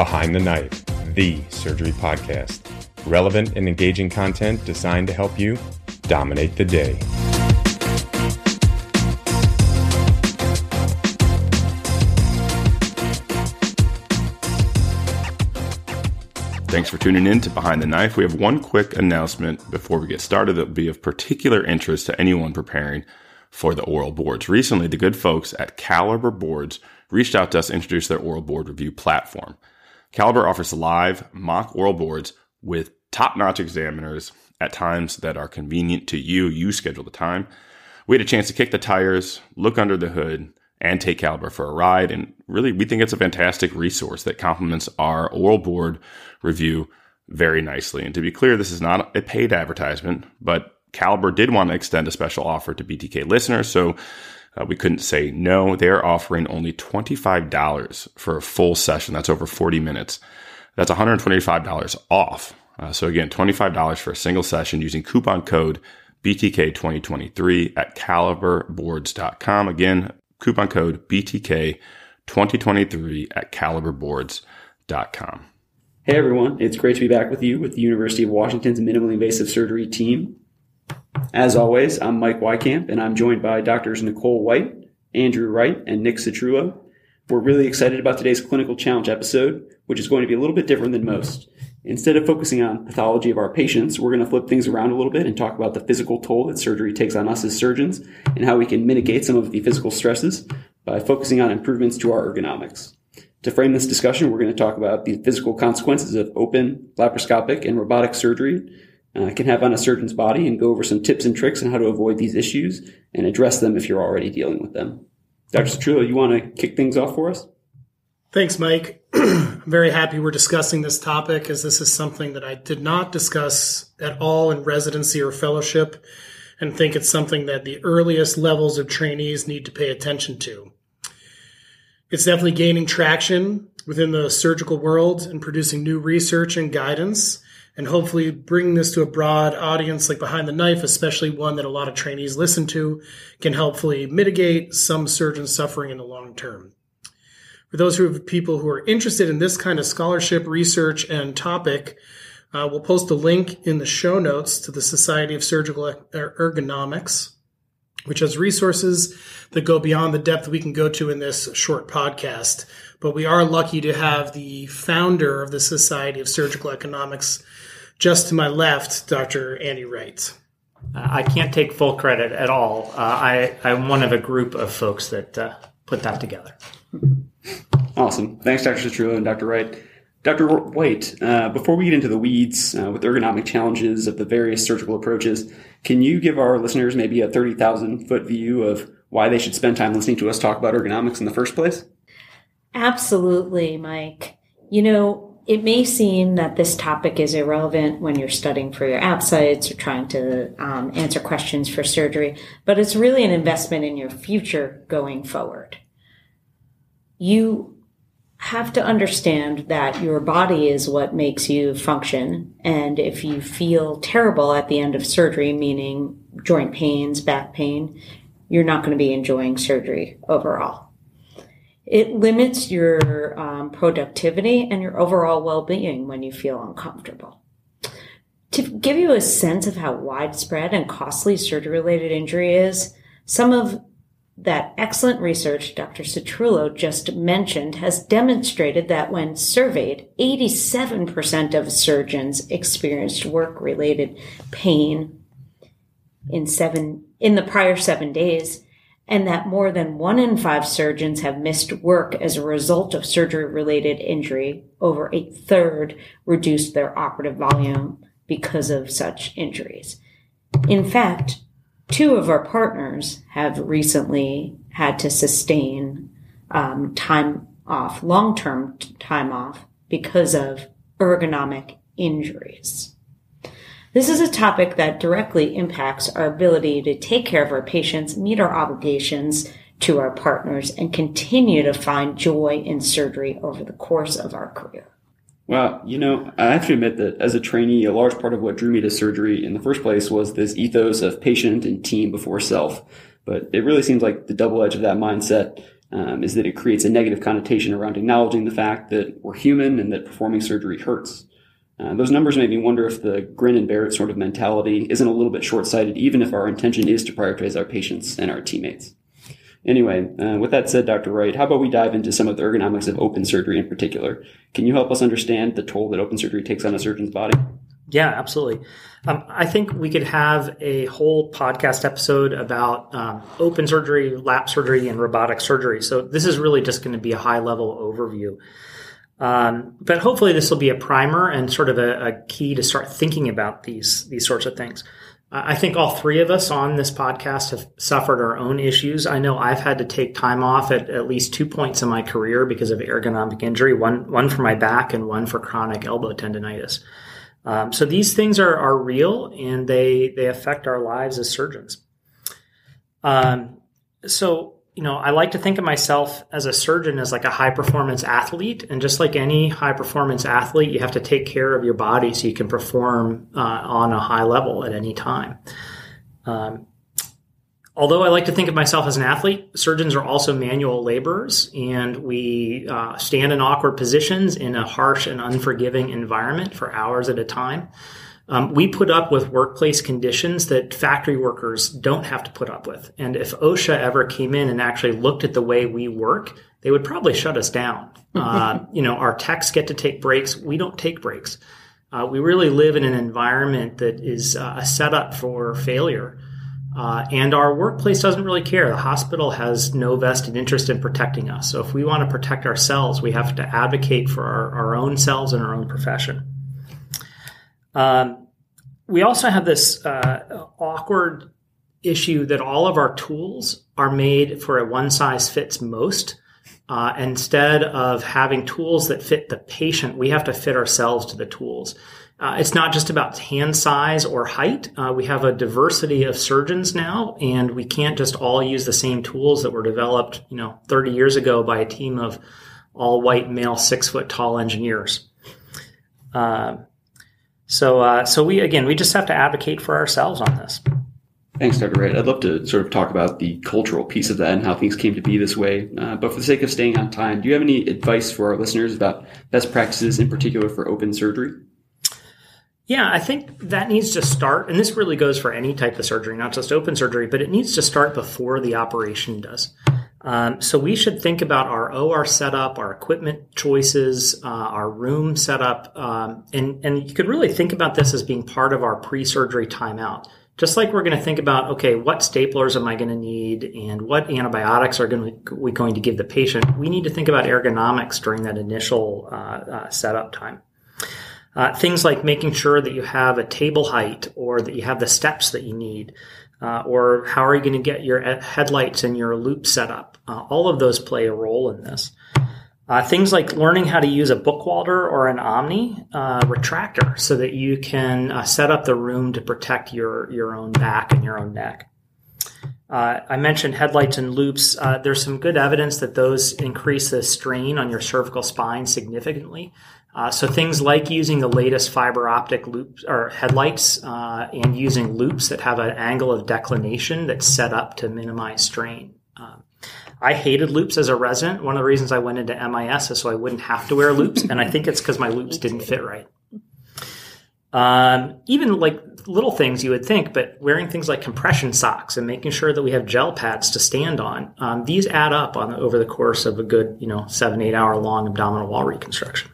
Behind the Knife, the surgery podcast. Relevant and engaging content designed to help you dominate the day. Thanks for tuning in to Behind the Knife. We have one quick announcement before we get started that will be of particular interest to anyone preparing for the oral boards. Recently, the good folks at Caliber Boards reached out to us to introduce their oral board review platform. Caliber offers live mock oral boards with top notch examiners at times that are convenient to you. You schedule the time. We had a chance to kick the tires, look under the hood, and take Caliber for a ride. And really, we think it's a fantastic resource that complements our oral board review very nicely. And to be clear, this is not a paid advertisement, but Caliber did want to extend a special offer to BTK listeners. So uh, we couldn't say no. They're offering only $25 for a full session. That's over 40 minutes. That's $125 off. Uh, so again, $25 for a single session using coupon code BTK2023 at caliberboards.com. Again, coupon code BTK2023 at caliberboards.com. Hey everyone, it's great to be back with you with the University of Washington's Minimally Invasive Surgery team. As always, I'm Mike Weykamp and I'm joined by doctors Nicole White, Andrew Wright, and Nick Citrullo. We're really excited about today's clinical challenge episode, which is going to be a little bit different than most. Instead of focusing on pathology of our patients, we're going to flip things around a little bit and talk about the physical toll that surgery takes on us as surgeons and how we can mitigate some of the physical stresses by focusing on improvements to our ergonomics. To frame this discussion, we're going to talk about the physical consequences of open, laparoscopic, and robotic surgery uh, can have on a surgeon's body and go over some tips and tricks on how to avoid these issues and address them if you're already dealing with them. Dr. Citrullo, you want to kick things off for us? Thanks, Mike. I'm very happy we're discussing this topic as this is something that I did not discuss at all in residency or fellowship and think it's something that the earliest levels of trainees need to pay attention to. It's definitely gaining traction within the surgical world and producing new research and guidance, and hopefully bringing this to a broad audience like Behind the Knife, especially one that a lot of trainees listen to, can helpfully mitigate some surgeon suffering in the long term. For those who have people who are interested in this kind of scholarship, research, and topic, uh, we'll post a link in the show notes to the Society of Surgical Ergonomics which has resources that go beyond the depth we can go to in this short podcast. But we are lucky to have the founder of the Society of Surgical Ergonomics just to my left, Dr. Andy Wright. Uh, I can't take full credit at all. Uh, I, I'm one of a group of folks that uh, put that together. Awesome. Thanks, Dr. Citrullo and Dr. Wright. Dr. White, uh, before we get into the weeds uh, with ergonomic challenges of the various surgical approaches, can you give our listeners maybe a 30,000 foot view of why they should spend time listening to us talk about ergonomics in the first place? Absolutely, Mike. You know, it may seem that this topic is irrelevant when you're studying for your ABSITEs or trying to um, answer questions for surgery, but it's really an investment in your future going forward. You have to understand that your body is what makes you function. And if you feel terrible at the end of surgery, meaning joint pains, back pain, you're not going to be enjoying surgery overall. It limits your um, productivity and your overall well being when you feel uncomfortable. To give you a sense of how widespread and costly surgery related injury is, some of that excellent research Dr. Citrullo just mentioned has demonstrated that when surveyed, 87% of surgeons experienced work related pain in seven, in the prior seven days, and that more than one in five surgeons have missed work as a result of surgery related injury. Over a third reduced their operative volume because of such injuries. In fact, Two of our partners have recently had to sustain um, time off, long term time off, because of ergonomic injuries. This is a topic that directly impacts our ability to take care of our patients, meet our obligations to our partners, and continue to find joy in surgery over the course of our career. Well, you know, I have to admit that as a trainee, a large part of what drew me to surgery in the first place was this ethos of patient and team before self. But it really seems like the double edge of that mindset um, is that it creates a negative connotation around acknowledging the fact that we're human and that performing surgery hurts. Uh, those numbers make me wonder if the grin and bear it sort of mentality isn't a little bit short sighted, even if our intention is to prioritize our patients and our teammates. Anyway, uh, with that said, Dr. Wright, how about we dive into some of the ergonomics of open surgery in particular? Can you help us understand the toll that open surgery takes on a surgeon's body? Yeah, absolutely. Um, I think we could have a whole podcast episode about um, open surgery, lap surgery, and robotic surgery. So this is really just going to be a high level overview. Um, but hopefully, this will be a primer and sort of a, a, key to start thinking about these these sorts of things. I think all three of us on this podcast have suffered our own issues. I know I've had to take time off at at least two points in my career because of ergonomic injury. One one for my back and one for chronic elbow tendonitis. Um, so these things are are real and they they affect our lives as surgeons. Um, so you know, I like to think of myself as a surgeon as like a high performance athlete. And just like any high performance athlete, you have to take care of your body so you can perform uh, on a high level at any time. Um, although I like to think of myself as an athlete, surgeons are also manual laborers, and we uh, stand in awkward positions in a harsh and unforgiving environment for hours at a time. Um, we put up with workplace conditions that factory workers don't have to put up with. And if OSHA ever came in and actually looked at the way we work, they would probably shut us down. Uh, you know, our techs get to take breaks. We don't take breaks. Uh, we really live in an environment that is uh, a setup for failure. Uh, and our workplace doesn't really care. The hospital has no vested interest in protecting us. So if we want to protect ourselves, we have to advocate for our, our own selves and our own profession. Um, we also have this uh, awkward issue that all of our tools are made for a one size fits most. Uh, instead of having tools that fit the patient, we have to fit ourselves to the tools. Uh, it's not just about hand size or height. Uh, we have a diversity of surgeons now, and we can't just all use the same tools that were developed, you know, 30 years ago by a team of all white male six foot tall engineers. Uh, so, uh, so we again, we just have to advocate for ourselves on this. Thanks, Dr. Wright. I'd love to sort of talk about the cultural piece of that and how things came to be this way. Uh, but for the sake of staying on time, do you have any advice for our listeners about best practices, in particular for open surgery? Yeah, I think that needs to start, and this really goes for any type of surgery, not just open surgery, but it needs to start before the operation does. Um, so we should think about our OR setup, our equipment choices, uh, our room setup, um, and and you could really think about this as being part of our pre-surgery timeout. Just like we're going to think about, okay, what staplers am I going to need, and what antibiotics are going to, we going to give the patient? We need to think about ergonomics during that initial uh, uh, setup time. Uh, things like making sure that you have a table height or that you have the steps that you need. Uh, or how are you going to get your headlights and your loupe set up? Uh, all of those play a role in this. Uh, things like learning how to use a Bookwalter or an Omni uh, retractor so that you can uh, set up the room to protect your, your own back and your own neck. Uh, I mentioned headlights and loupes. there's some good evidence that those increase the strain on your cervical spine significantly. Uh, so things like using the latest fiber optic loupes or headlights uh, and using loupes that have an angle of declination that's set up to minimize strain. Um, I hated loupes as a resident. One of the reasons I went into MIS is so I wouldn't have to wear loupes, and I think it's because my loupes didn't fit right. Um, even like little things you would think, but wearing things like compression socks and making sure that we have gel pads to stand on, um, these add up on over the course of a good, you know, seven eight hour long abdominal wall reconstruction.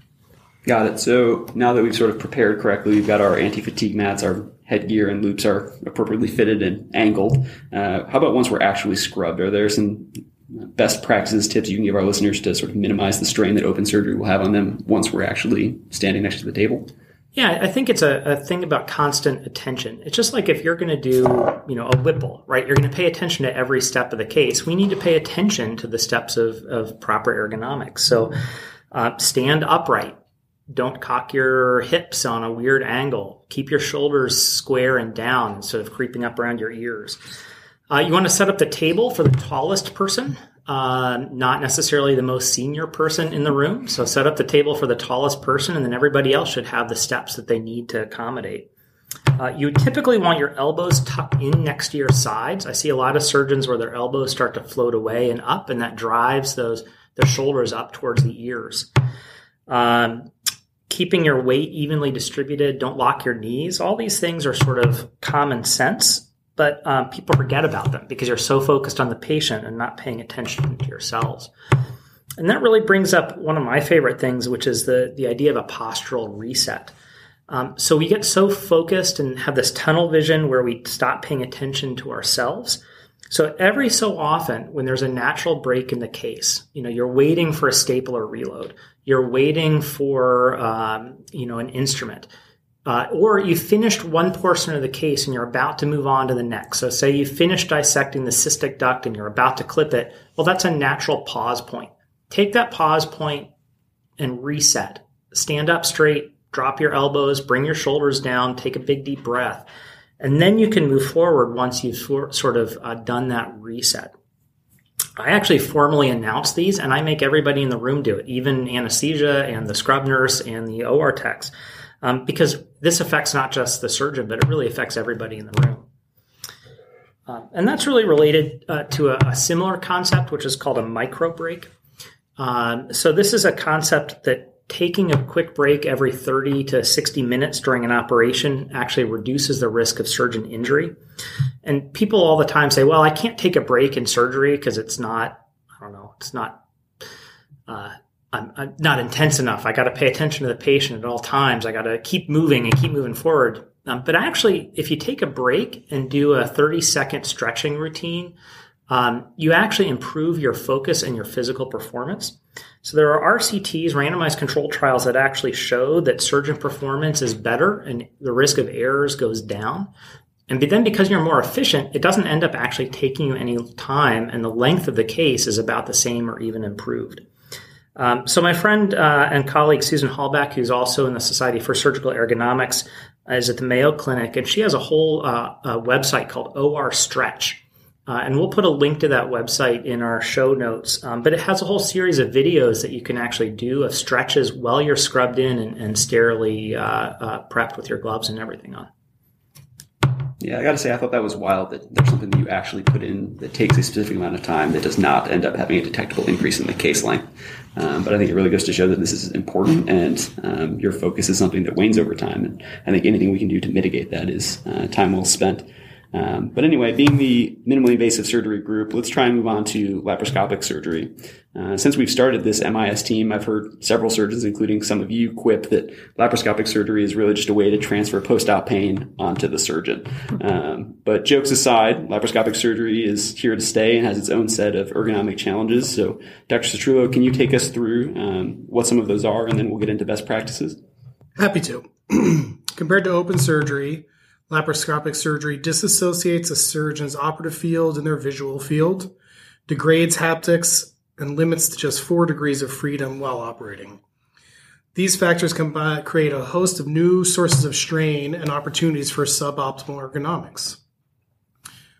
Got it. So now that we've sort of prepared correctly, we've got our anti-fatigue mats, our headgear and loupes are appropriately fitted and angled. Uh, how about once we're actually scrubbed? Are there some best practices, tips you can give our listeners to sort of minimize the strain that open surgery will have on them once we're actually standing next to the table? Yeah, I think it's a, a thing about constant attention. It's just like if you're going to do, you know, a Whipple, right? You're going to pay attention to every step of the case. We need to pay attention to the steps of, of proper ergonomics. So uh, stand upright. Don't cock your hips on a weird angle. Keep your shoulders square and down instead of creeping up around your ears. Uh, you want to set up the table for the tallest person uh, not necessarily the most senior person in the room. So set up the table for the tallest person, and then everybody else should have the steps that they need to accommodate. Uh, you typically want your elbows tucked in next to your sides. I see a lot of surgeons where their elbows start to float away and up, and that drives those the shoulders up towards the ears. Um, keeping your weight evenly distributed. Don't lock your knees. All these things are sort of common sense, but um, people forget about them because you're so focused on the patient and not paying attention to yourselves. And that really brings up one of my favorite things, which is the, the idea of a postural reset. Um, so we get so focused and have this tunnel vision where we stop paying attention to ourselves. So every so often, when there's a natural break in the case, you know, you're waiting for a staple or reload, you're waiting for, um, you know, an instrument uh, or you finished one portion of the case and you're about to move on to the next. So, say you finished dissecting the cystic duct and you're about to clip it. Well, that's a natural pause point. Take that pause point and reset. Stand up straight, drop your elbows, bring your shoulders down, take a big deep breath. And then you can move forward once you've sort of uh, done that reset. I actually formally announce these and I make everybody in the room do it, even anesthesia and the scrub nurse and the OR techs um, because this affects not just the surgeon, but it really affects everybody in the room. Um, and that's really related uh, to a, a, similar concept, which is called a micro break. Um, so this is a concept that taking a quick break every 30 to 60 minutes during an operation actually reduces the risk of surgeon injury. And people all the time say, well, I can't take a break in surgery because it's not, I don't know, it's not uh, I'm, not intense enough. I got to pay attention to the patient at all times. I got to keep moving and keep moving forward. Um, but actually, if you take a break and do a 30 second stretching routine, um, you actually improve your focus and your physical performance. So there are RCTs, randomized control trials that actually show that surgeon performance is better and the risk of errors goes down. And then because you're more efficient, it doesn't end up actually taking you any time and the length of the case is about the same or even improved. Um, so my friend uh, and colleague Susan Hallbeck, who's also in the Society for Surgical Ergonomics, is at the Mayo Clinic, and she has a whole uh, a website called OR Stretch. Uh, and we'll put a link to that website in our show notes. Um, but it has a whole series of videos that you can actually do of stretches while you're scrubbed in and, and sterilely uh, uh, prepped with your gloves and everything on. Yeah, I got to say, I thought that was wild that there's something that you actually put in that takes a specific amount of time that does not end up having a detectable increase in the case length. Um, but I think it really goes to show that this is important and um, your focus is something that wanes over time. And I think anything we can do to mitigate that is uh, time well spent. Um, but anyway, being the minimally invasive surgery group, let's try and move on to laparoscopic surgery. Uh, since we've started this MIS team, I've heard several surgeons, including some of you, quip that laparoscopic surgery is really just a way to transfer post-op pain onto the surgeon. Um, but jokes aside, laparoscopic surgery is here to stay and has its own set of ergonomic challenges. So, Dr. Citrullo, can you take us through um, what some of those are, and then we'll get into best practices? Happy to. Compared to open surgery, Laparoscopic surgery disassociates a surgeon's operative field and their visual field, degrades haptics, and limits to just four degrees of freedom while operating. These factors combine, create a host of new sources of strain and opportunities for suboptimal ergonomics.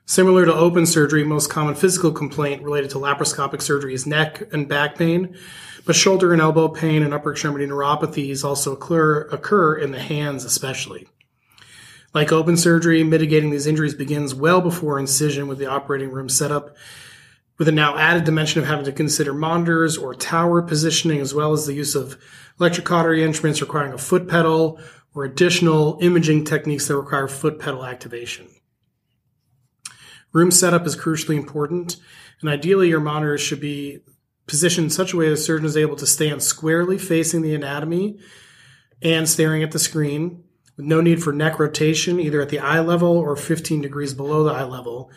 Similar to open surgery, most common physical complaint related to laparoscopic surgery is neck and back pain, but shoulder and elbow pain and upper extremity neuropathies also occur, occur in the hands especially. Like open surgery, mitigating these injuries begins well before incision with the operating room setup, with a now added dimension of having to consider monitors or tower positioning, as well as the use of electrocautery instruments requiring a foot pedal or additional imaging techniques that require foot pedal activation. Room setup is crucially important, and ideally your monitors should be positioned in such a way the surgeon is able to stand squarely facing the anatomy and staring at the screen with no need for neck rotation either at the eye level or 15 degrees below the eye level,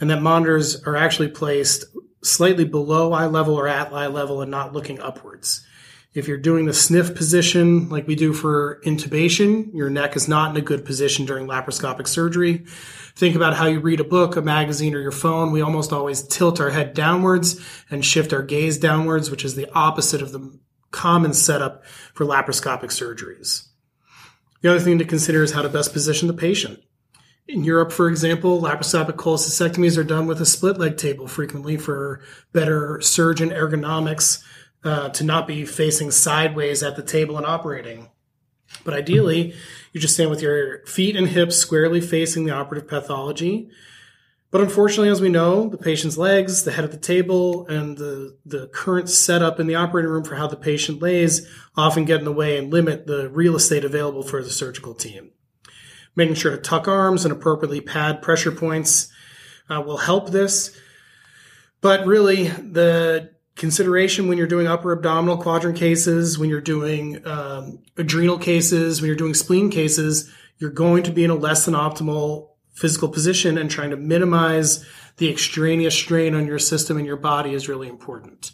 and that monitors are actually placed slightly below eye level or at eye level and not looking upwards. If you're doing the sniff position like we do for intubation, your neck is not in a good position during laparoscopic surgery. Think about how you read a book, a magazine, or your phone. We almost always tilt our head downwards and shift our gaze downwards, which is the opposite of the common setup for laparoscopic surgeries. The other thing to consider is how to best position the patient. In Europe, for example, laparoscopic cholecystectomies are done with a split leg table frequently for better surgeon ergonomics uh, to not be facing sideways at the table and operating. But ideally, you just stand with your feet and hips squarely facing the operative pathology. But unfortunately, as we know, the patient's legs, the head of the table, and the, the current setup in the operating room for how the patient lays often get in the way and limit the real estate available for the surgical team. Making sure to tuck arms and appropriately pad pressure points uh, will help this. But really, the consideration when you're doing upper abdominal quadrant cases, when you're doing um, adrenal cases, when you're doing spleen cases, you're going to be in a less than optimal physical position and trying to minimize the extraneous strain on your system and your body is really important.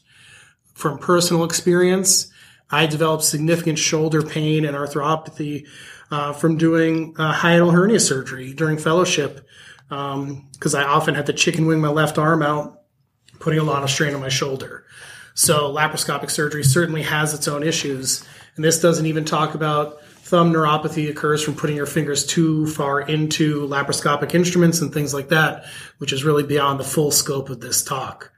From personal experience, I developed significant shoulder pain and arthropathy uh, from doing uh, hiatal hernia surgery during fellowship because um, I often had to chicken wing my left arm out, putting a lot of strain on my shoulder. So laparoscopic surgery certainly has its own issues. And this doesn't even talk about thumb neuropathy occurs from putting your fingers too far into laparoscopic instruments and things like that, which is really beyond the full scope of this talk.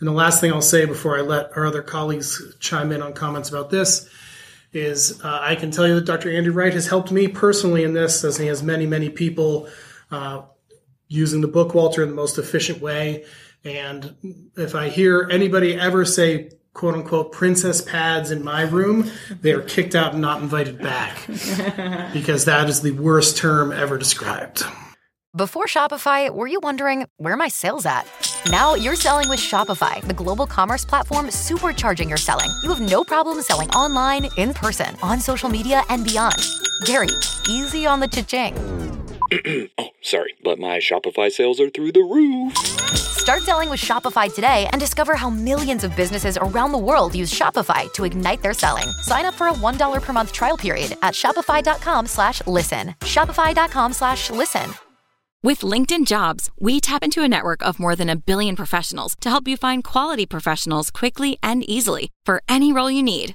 And the last thing I'll say before I let our other colleagues chime in on comments about this is uh, I can tell you that Dr. Andrew Wright has helped me personally in this, as he has many, many people uh, using the Bookwalter in the most efficient way. And if I hear anybody ever say, quote unquote, princess pads in my room, they are kicked out and not invited back because that is the worst term ever described. Before Shopify, were you wondering where my sales at? Now you're selling with Shopify, the global commerce platform supercharging your selling. You have no problem selling online, in person, on social media, and beyond. Gary, easy on the cha-ching. oh, sorry, but my Shopify sales are through the roof. Start selling with Shopify today and discover how millions of businesses around the world use Shopify to ignite their selling. Sign up for a $1 per month trial period at shopify.com slash listen. Shopify.com slash listen. With LinkedIn Jobs, we tap into a network of more than a billion professionals to help you find quality professionals quickly and easily for any role you need.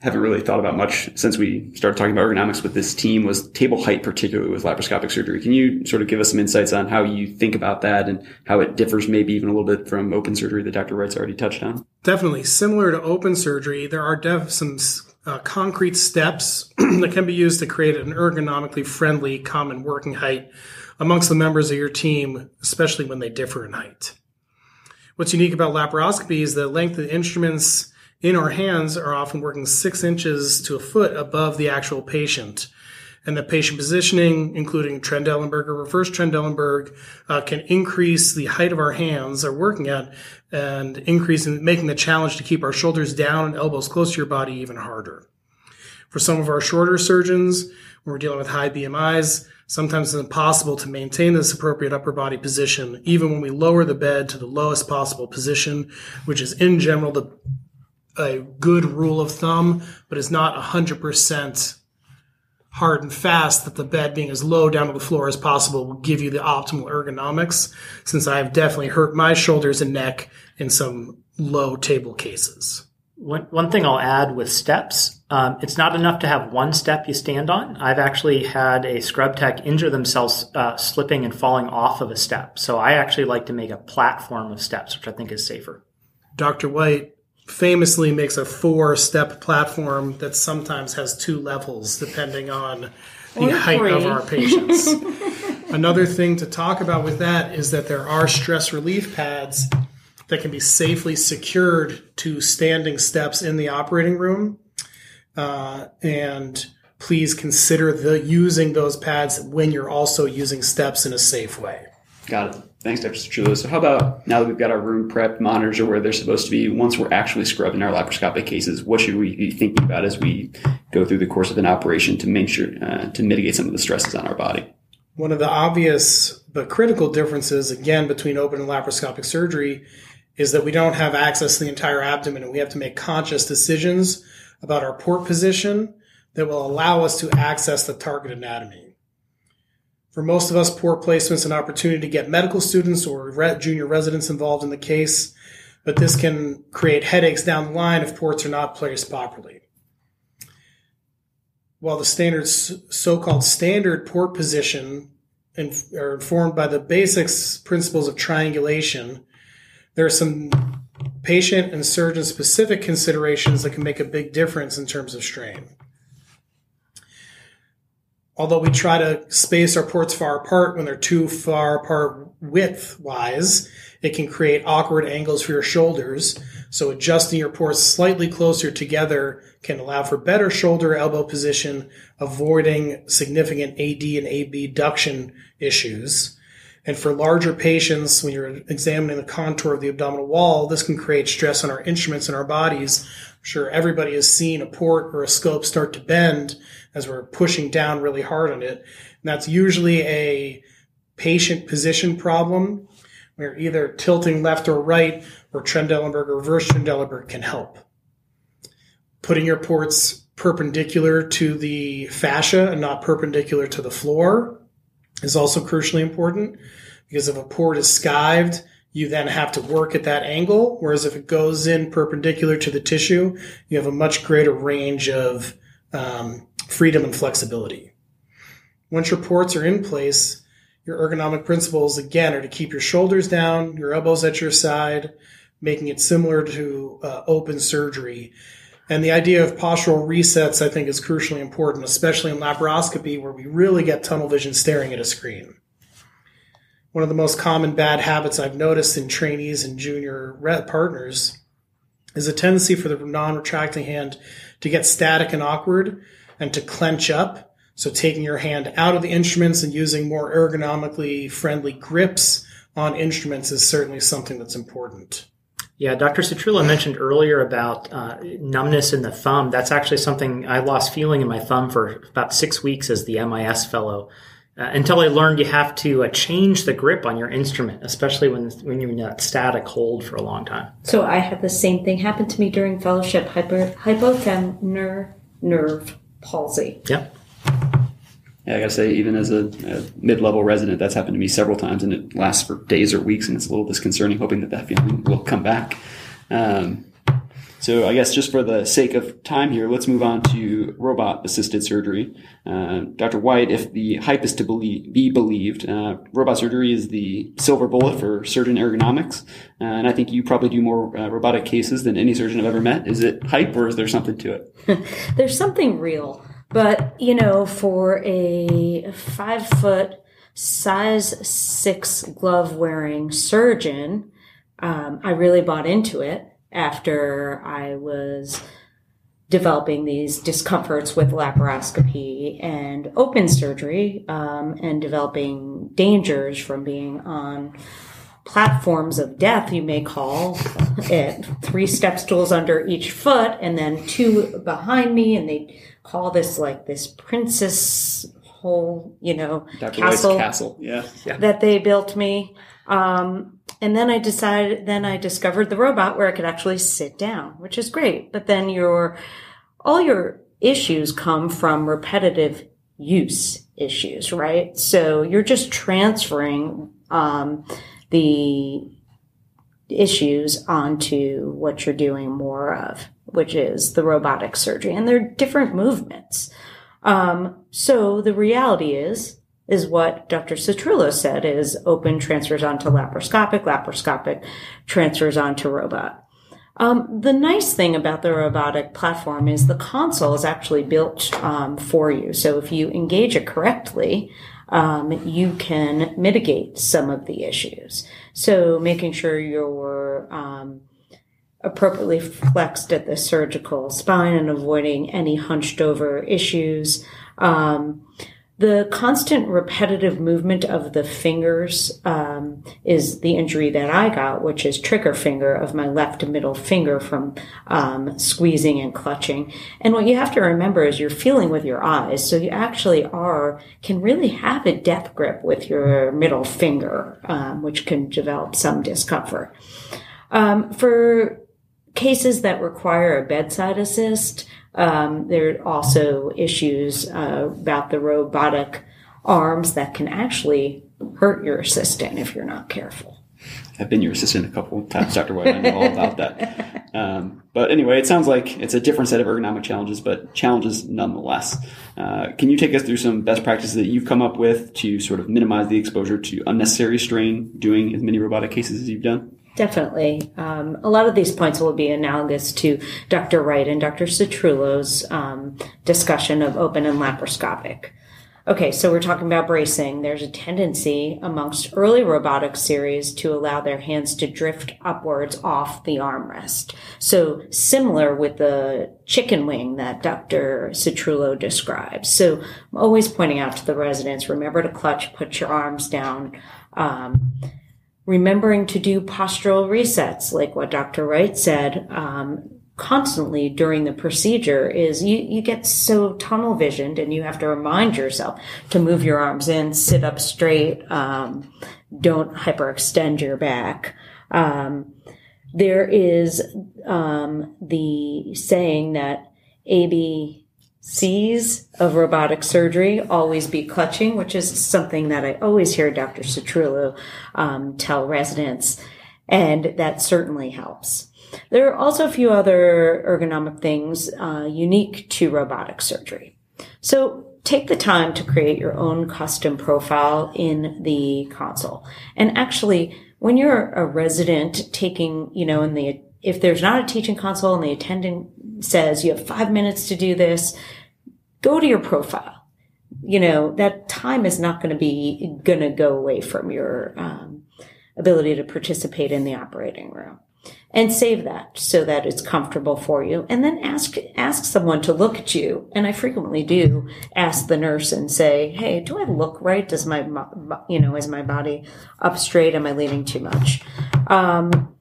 haven't really thought about much since we started talking about ergonomics with this team was table height, particularly with laparoscopic surgery. Can you sort of give us some insights on how you think about that and how it differs maybe even a little bit from open surgery that Dr. Wright's already touched on? Definitely. Similar to open surgery, there are def- some uh, concrete steps that can be used to create an ergonomically friendly common working height amongst the members of your team, especially when they differ in height. What's unique about laparoscopy is the length of the instruments in our hands are often working six inches to a foot above the actual patient. And the patient positioning, including Trendelenburg or reverse Trendelenburg, uh, can increase the height of our hands are working at and increasing, making the challenge to keep our shoulders down and elbows close to your body even harder. For some of our shorter surgeons, when we're dealing with high BMIs, sometimes it's impossible to maintain this appropriate upper body position, even when we lower the bed to the lowest possible position, which is in general the a good rule of thumb, but it's not 100% hard and fast that the bed being as low down to the floor as possible will give you the optimal ergonomics, since I've definitely hurt my shoulders and neck in some low table cases. One, one thing I'll add with steps, um, it's not enough to have one step you stand on. I've actually had a scrub tech injure themselves uh, slipping and falling off of a step. So I actually like to make a platform of steps, which I think is safer. Dr. White famously makes a four step platform that sometimes has two levels depending on the or height three. of our patients. Another thing to talk about with that is that there are stress relief pads that can be safely secured to standing steps in the operating room. Uh, and please consider the using those pads when you're also using steps in a safe way. Got it. Thanks, Dr. Citrullo. So how about now that we've got our room prepped, monitors are where they're supposed to be, once we're actually scrubbing our laparoscopic cases, what should we be thinking about as we go through the course of an operation to make sure, uh, to mitigate some of the stresses on our body? One of the obvious but critical differences, again, between open and laparoscopic surgery is that we don't have access to the entire abdomen and we have to make conscious decisions about our port position that will allow us to access the target anatomy. For most of us, port placement is an opportunity to get medical students or junior residents involved in the case, but this can create headaches down the line if ports are not placed properly. While the standard so-called standard port position are informed by the basics principles of triangulation, there are some patient and surgeon specific considerations that can make a big difference in terms of strain. Although we try to space our ports far apart when they're too far apart width wise, it can create awkward angles for your shoulders. So adjusting your ports slightly closer together can allow for better shoulder elbow position, avoiding significant AD and abduction issues. And for larger patients, when you're examining the contour of the abdominal wall, this can create stress on our instruments and our bodies. I'm sure everybody has seen a port or a scope start to bend as we're pushing down really hard on it. And that's usually a patient position problem where either tilting left or right or Trendelenburg or reverse Trendelenburg can help. Putting your ports perpendicular to the fascia and not perpendicular to the floor is also crucially important because if a port is skived, you then have to work at that angle. Whereas if it goes in perpendicular to the tissue, you have a much greater range of um, freedom and flexibility. Once your ports are in place, your ergonomic principles again are to keep your shoulders down, your elbows at your side, making it similar to uh, open surgery. And the idea of postural resets, I think, is crucially important, especially in laparoscopy where we really get tunnel vision staring at a screen. One of the most common bad habits I've noticed in trainees and junior partners is a tendency for the non-retracting hand to get static and awkward and to clench up. So taking your hand out of the instruments and using more ergonomically friendly grips on instruments is certainly something that's important. Yeah, Dr. Citrullo mentioned earlier about uh, numbness in the thumb. That's actually something I lost feeling in my thumb for about six weeks as the MIS fellow. Uh, until I learned you have to uh, change the grip on your instrument, especially when when you're in that static hold for a long time. So I had the same thing happen to me during fellowship: hyper, hypothenar nerve palsy. Yep. Yeah, I gotta say, even as a, a, mid-level resident, that's happened to me several times, and it lasts for days or weeks, and it's a little disconcerting. Hoping that that feeling will come back. Um, so, I guess just for the sake of time here, let's move on to robot-assisted surgery. Uh, Dr. White, if the hype is to believe, be believed, uh, robot surgery is the silver bullet for surgeon ergonomics, uh, and I think you probably do more uh, robotic cases than any surgeon I've ever met. Is it hype, or is there something to it? There's something real. But, you know, for a five foot, size six glove wearing surgeon, um, I really bought into it after I was developing these discomforts with laparoscopy and open surgery um, and developing dangers from being on platforms of death, you may call it three step stools under each foot and then two behind me. And they call this like this princess whole, you know, Dr. castle, castle. Yeah. yeah. that they built me. Um, and then I decided, then I discovered the robot where I could actually sit down, which is great. But then your, all your issues come from repetitive use issues, right? So you're just transferring, um, the issues onto what you're doing more of, which is the robotic surgery. And they're different movements. Um, so the reality is, is what Dr. Citrullo said is open transfers onto laparoscopic, laparoscopic transfers onto robot. Um, the nice thing about the robotic platform is the console is actually built um, for you. So if you engage it correctly, um, you can mitigate some of the issues. So making sure you're um, appropriately flexed at the surgical spine and avoiding any hunched over issues. Um, the constant repetitive movement of the fingers um, is the injury that I got, which is trigger finger of my left middle finger from um, squeezing and clutching. And what you have to remember is you're feeling with your eyes, so you actually are can really have a death grip with your middle finger, um, which can develop some discomfort. Um, for cases that require a bedside assist, um, there are also issues uh, about the robotic arms that can actually hurt your assistant if you're not careful. I've been your assistant a couple of times, Dr. White. I know all about that. Um, but anyway, it sounds like it's a different set of ergonomic challenges, but challenges nonetheless. Uh, can you take us through some best practices that you've come up with to sort of minimize the exposure to unnecessary strain doing as many robotic cases as you've done? Definitely. Um, a lot of these points will be analogous to Dr. Wright and Dr. Citrullo's um, discussion of open and laparoscopic. Okay, so we're talking about bracing. There's a tendency amongst early robotic series to allow their hands to drift upwards off the armrest. So similar with the chicken wing that Dr. Citrullo describes. So I'm always pointing out to the residents, remember to clutch, put your arms down. Um, remembering to do postural resets, like what Dr. Wright said, um, constantly during the procedure is you, you get so tunnel visioned and you have to remind yourself to move your arms in, sit up straight, um, don't hyperextend your back. Um, there is um, the saying that AB C's of robotic surgery always be clutching, which is something that I always hear Dr. Citrullo um, tell residents, and that certainly helps. There are also a few other ergonomic things uh, unique to robotic surgery. So take the time to create your own custom profile in the console. And actually, when you're a resident taking, you know, in the if there's not a teaching console and the attendant says you have five minutes to do this, go to your profile. You know, that time is not going to be going to go away from your um, ability to participate in the operating room. And save that so that it's comfortable for you. And then ask ask someone to look at you. And i frequently do ask the nurse and say hey do i look right? Does my you know is my body up straight? Am i leaning too much? Um,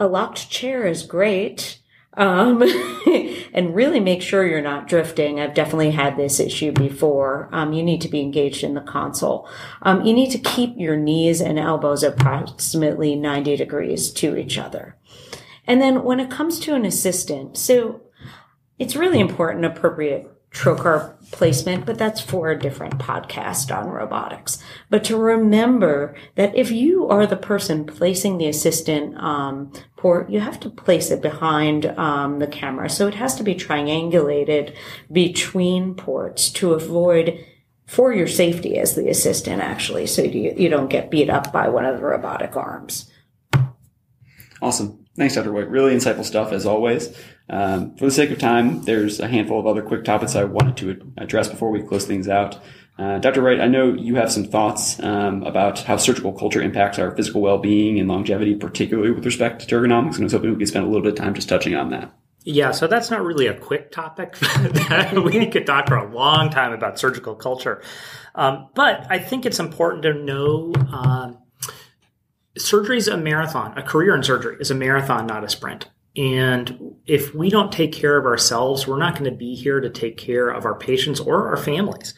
a locked chair is great um, and really make sure you're not drifting. I've definitely had this issue before. Um, you need to be engaged in the console. Um, you need to keep your knees and elbows approximately 90 degrees to each other. And then when it comes to an assistant, so it's really important, appropriate trocar placement, but that's for a different podcast on robotics. But to remember that if you are the person placing the assistant um, port, you have to place it behind um, the camera. So it has to be triangulated between ports to avoid for your safety as the assistant actually so you, you don't get beat up by one of the robotic arms awesome Thanks, Dr. White. Really insightful stuff as always. Um, for the sake of time, there's a handful of other quick topics I wanted to address before we close things out. Uh, Dr. Wright, I know you have some thoughts um, about how surgical culture impacts our physical well-being and longevity, particularly with respect to ergonomics, and I was hoping we could spend a little bit of time just touching on that. Yeah, so that's not really a quick topic. we could talk for a long time about surgical culture. Um, but I think it's important to know um, surgery is a marathon. A career in surgery is a marathon, not a sprint. And if we don't take care of ourselves, we're not going to be here to take care of our patients or our families.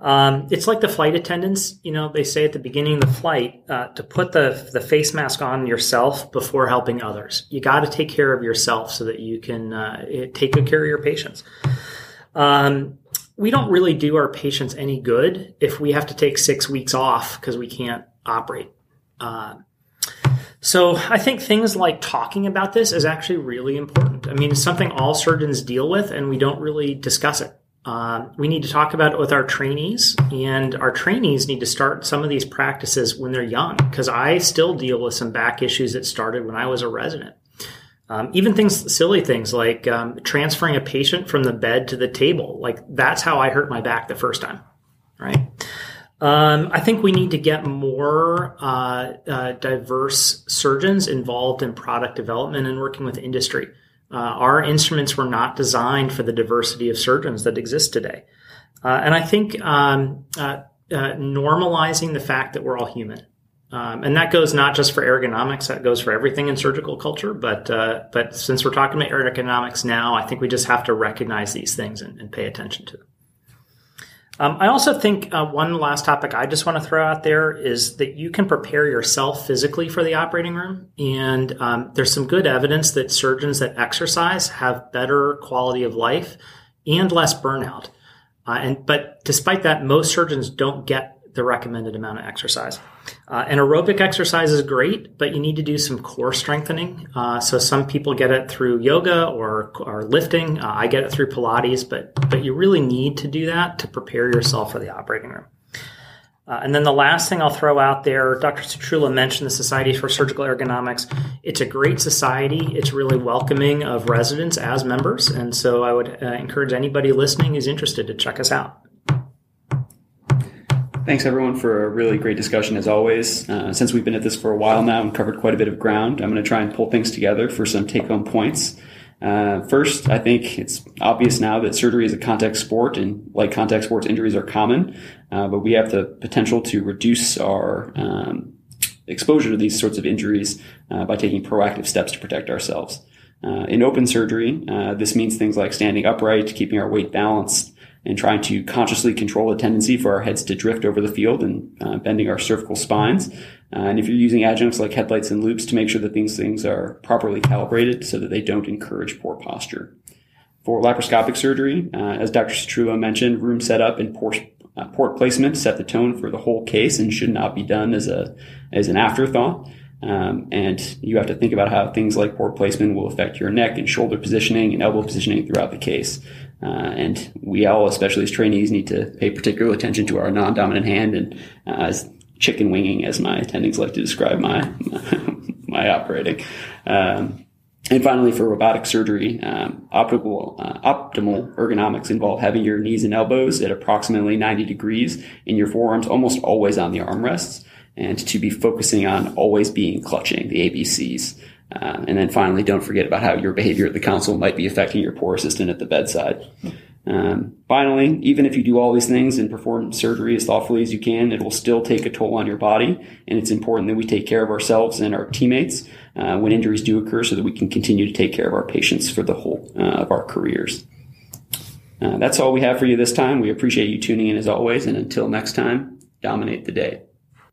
Um, it's like the flight attendants, you know, they say at the beginning of the flight uh, to put the, the face mask on yourself before helping others. You got to take care of yourself so that you can uh, take good care of your patients. Um, we don't really do our patients any good if we have to take six weeks off because we can't operate. Uh, so I think things like talking about this is actually really important. I mean, it's something all surgeons deal with, and we don't really discuss it. Uh, we need to talk about it with our trainees, and our trainees need to start some of these practices when they're young. Because I still deal with some back issues that started when I was a resident. Um, even things, silly things like um, transferring a patient from the bed to the table. Like that's how I hurt my back the first time, right? Um, I think we need to get more uh, uh, diverse surgeons involved in product development and working with industry. Uh, our instruments were not designed for the diversity of surgeons that exist today. Uh, and I think um, uh, uh, normalizing the fact that we're all human. Um, and that goes not just for ergonomics, that goes for everything in surgical culture. But uh, but since we're talking about ergonomics now, I think we just have to recognize these things and, and pay attention to them. Um, I also think uh, one last topic I just want to throw out there is that you can prepare yourself physically for the operating room. And um, there's some good evidence that surgeons that exercise have better quality of life and less burnout. Uh, and but despite that, most surgeons don't get the recommended amount of exercise. Uh, and aerobic exercise is great, but you need to do some core strengthening. Uh, so some people get it through yoga or, or lifting. Uh, I get it through Pilates, but but you really need to do that to prepare yourself for the operating room. Uh, and then the last thing I'll throw out there, Dr. Citrullo mentioned the Society for Surgical Ergonomics. It's a great society. It's really welcoming of residents as members. And so I would uh, encourage anybody listening who's interested to check us out. Thanks everyone for a really great discussion as always. Uh, since we've been at this for a while now and covered quite a bit of ground, I'm going to try and pull things together for some take home points. Uh, first, I think it's obvious now that surgery is a contact sport and like contact sports, injuries are common, uh, but we have the potential to reduce our um, exposure to these sorts of injuries uh, by taking proactive steps to protect ourselves. Uh, in open surgery, uh, this means things like standing upright, keeping our weight balanced, and trying to consciously control the tendency for our heads to drift over the field and uh, bending our cervical spines. Uh, and if you're using adjuncts like headlights and loupes to make sure that these things are properly calibrated so that they don't encourage poor posture. For laparoscopic surgery, uh, as Dr. Citrullo mentioned, room setup and port, uh, port placement set the tone for the whole case and should not be done as a as an afterthought. Um, and you have to think about how things like port placement will affect your neck and shoulder positioning and elbow positioning throughout the case. Uh, and we all, especially as trainees, need to pay particular attention to our non-dominant hand and uh, as chicken winging, as my attendings like to describe my my operating. Um, and finally, for robotic surgery, um, uh, optimal ergonomics involve having your knees and elbows at approximately 90 degrees and your forearms almost always on the armrests, and to be focusing on always being clutching the ABCs. Uh, and then finally, don't forget about how your behavior at the console might be affecting your poor assistant at the bedside. Um, finally, even if you do all these things and perform surgery as thoughtfully as you can, it will still take a toll on your body. And it's important that we take care of ourselves and our teammates uh, when injuries do occur so that we can continue to take care of our patients for the whole uh, of our careers. Uh, that's all we have for you this time. We appreciate you tuning in as always. And until next time, dominate the day.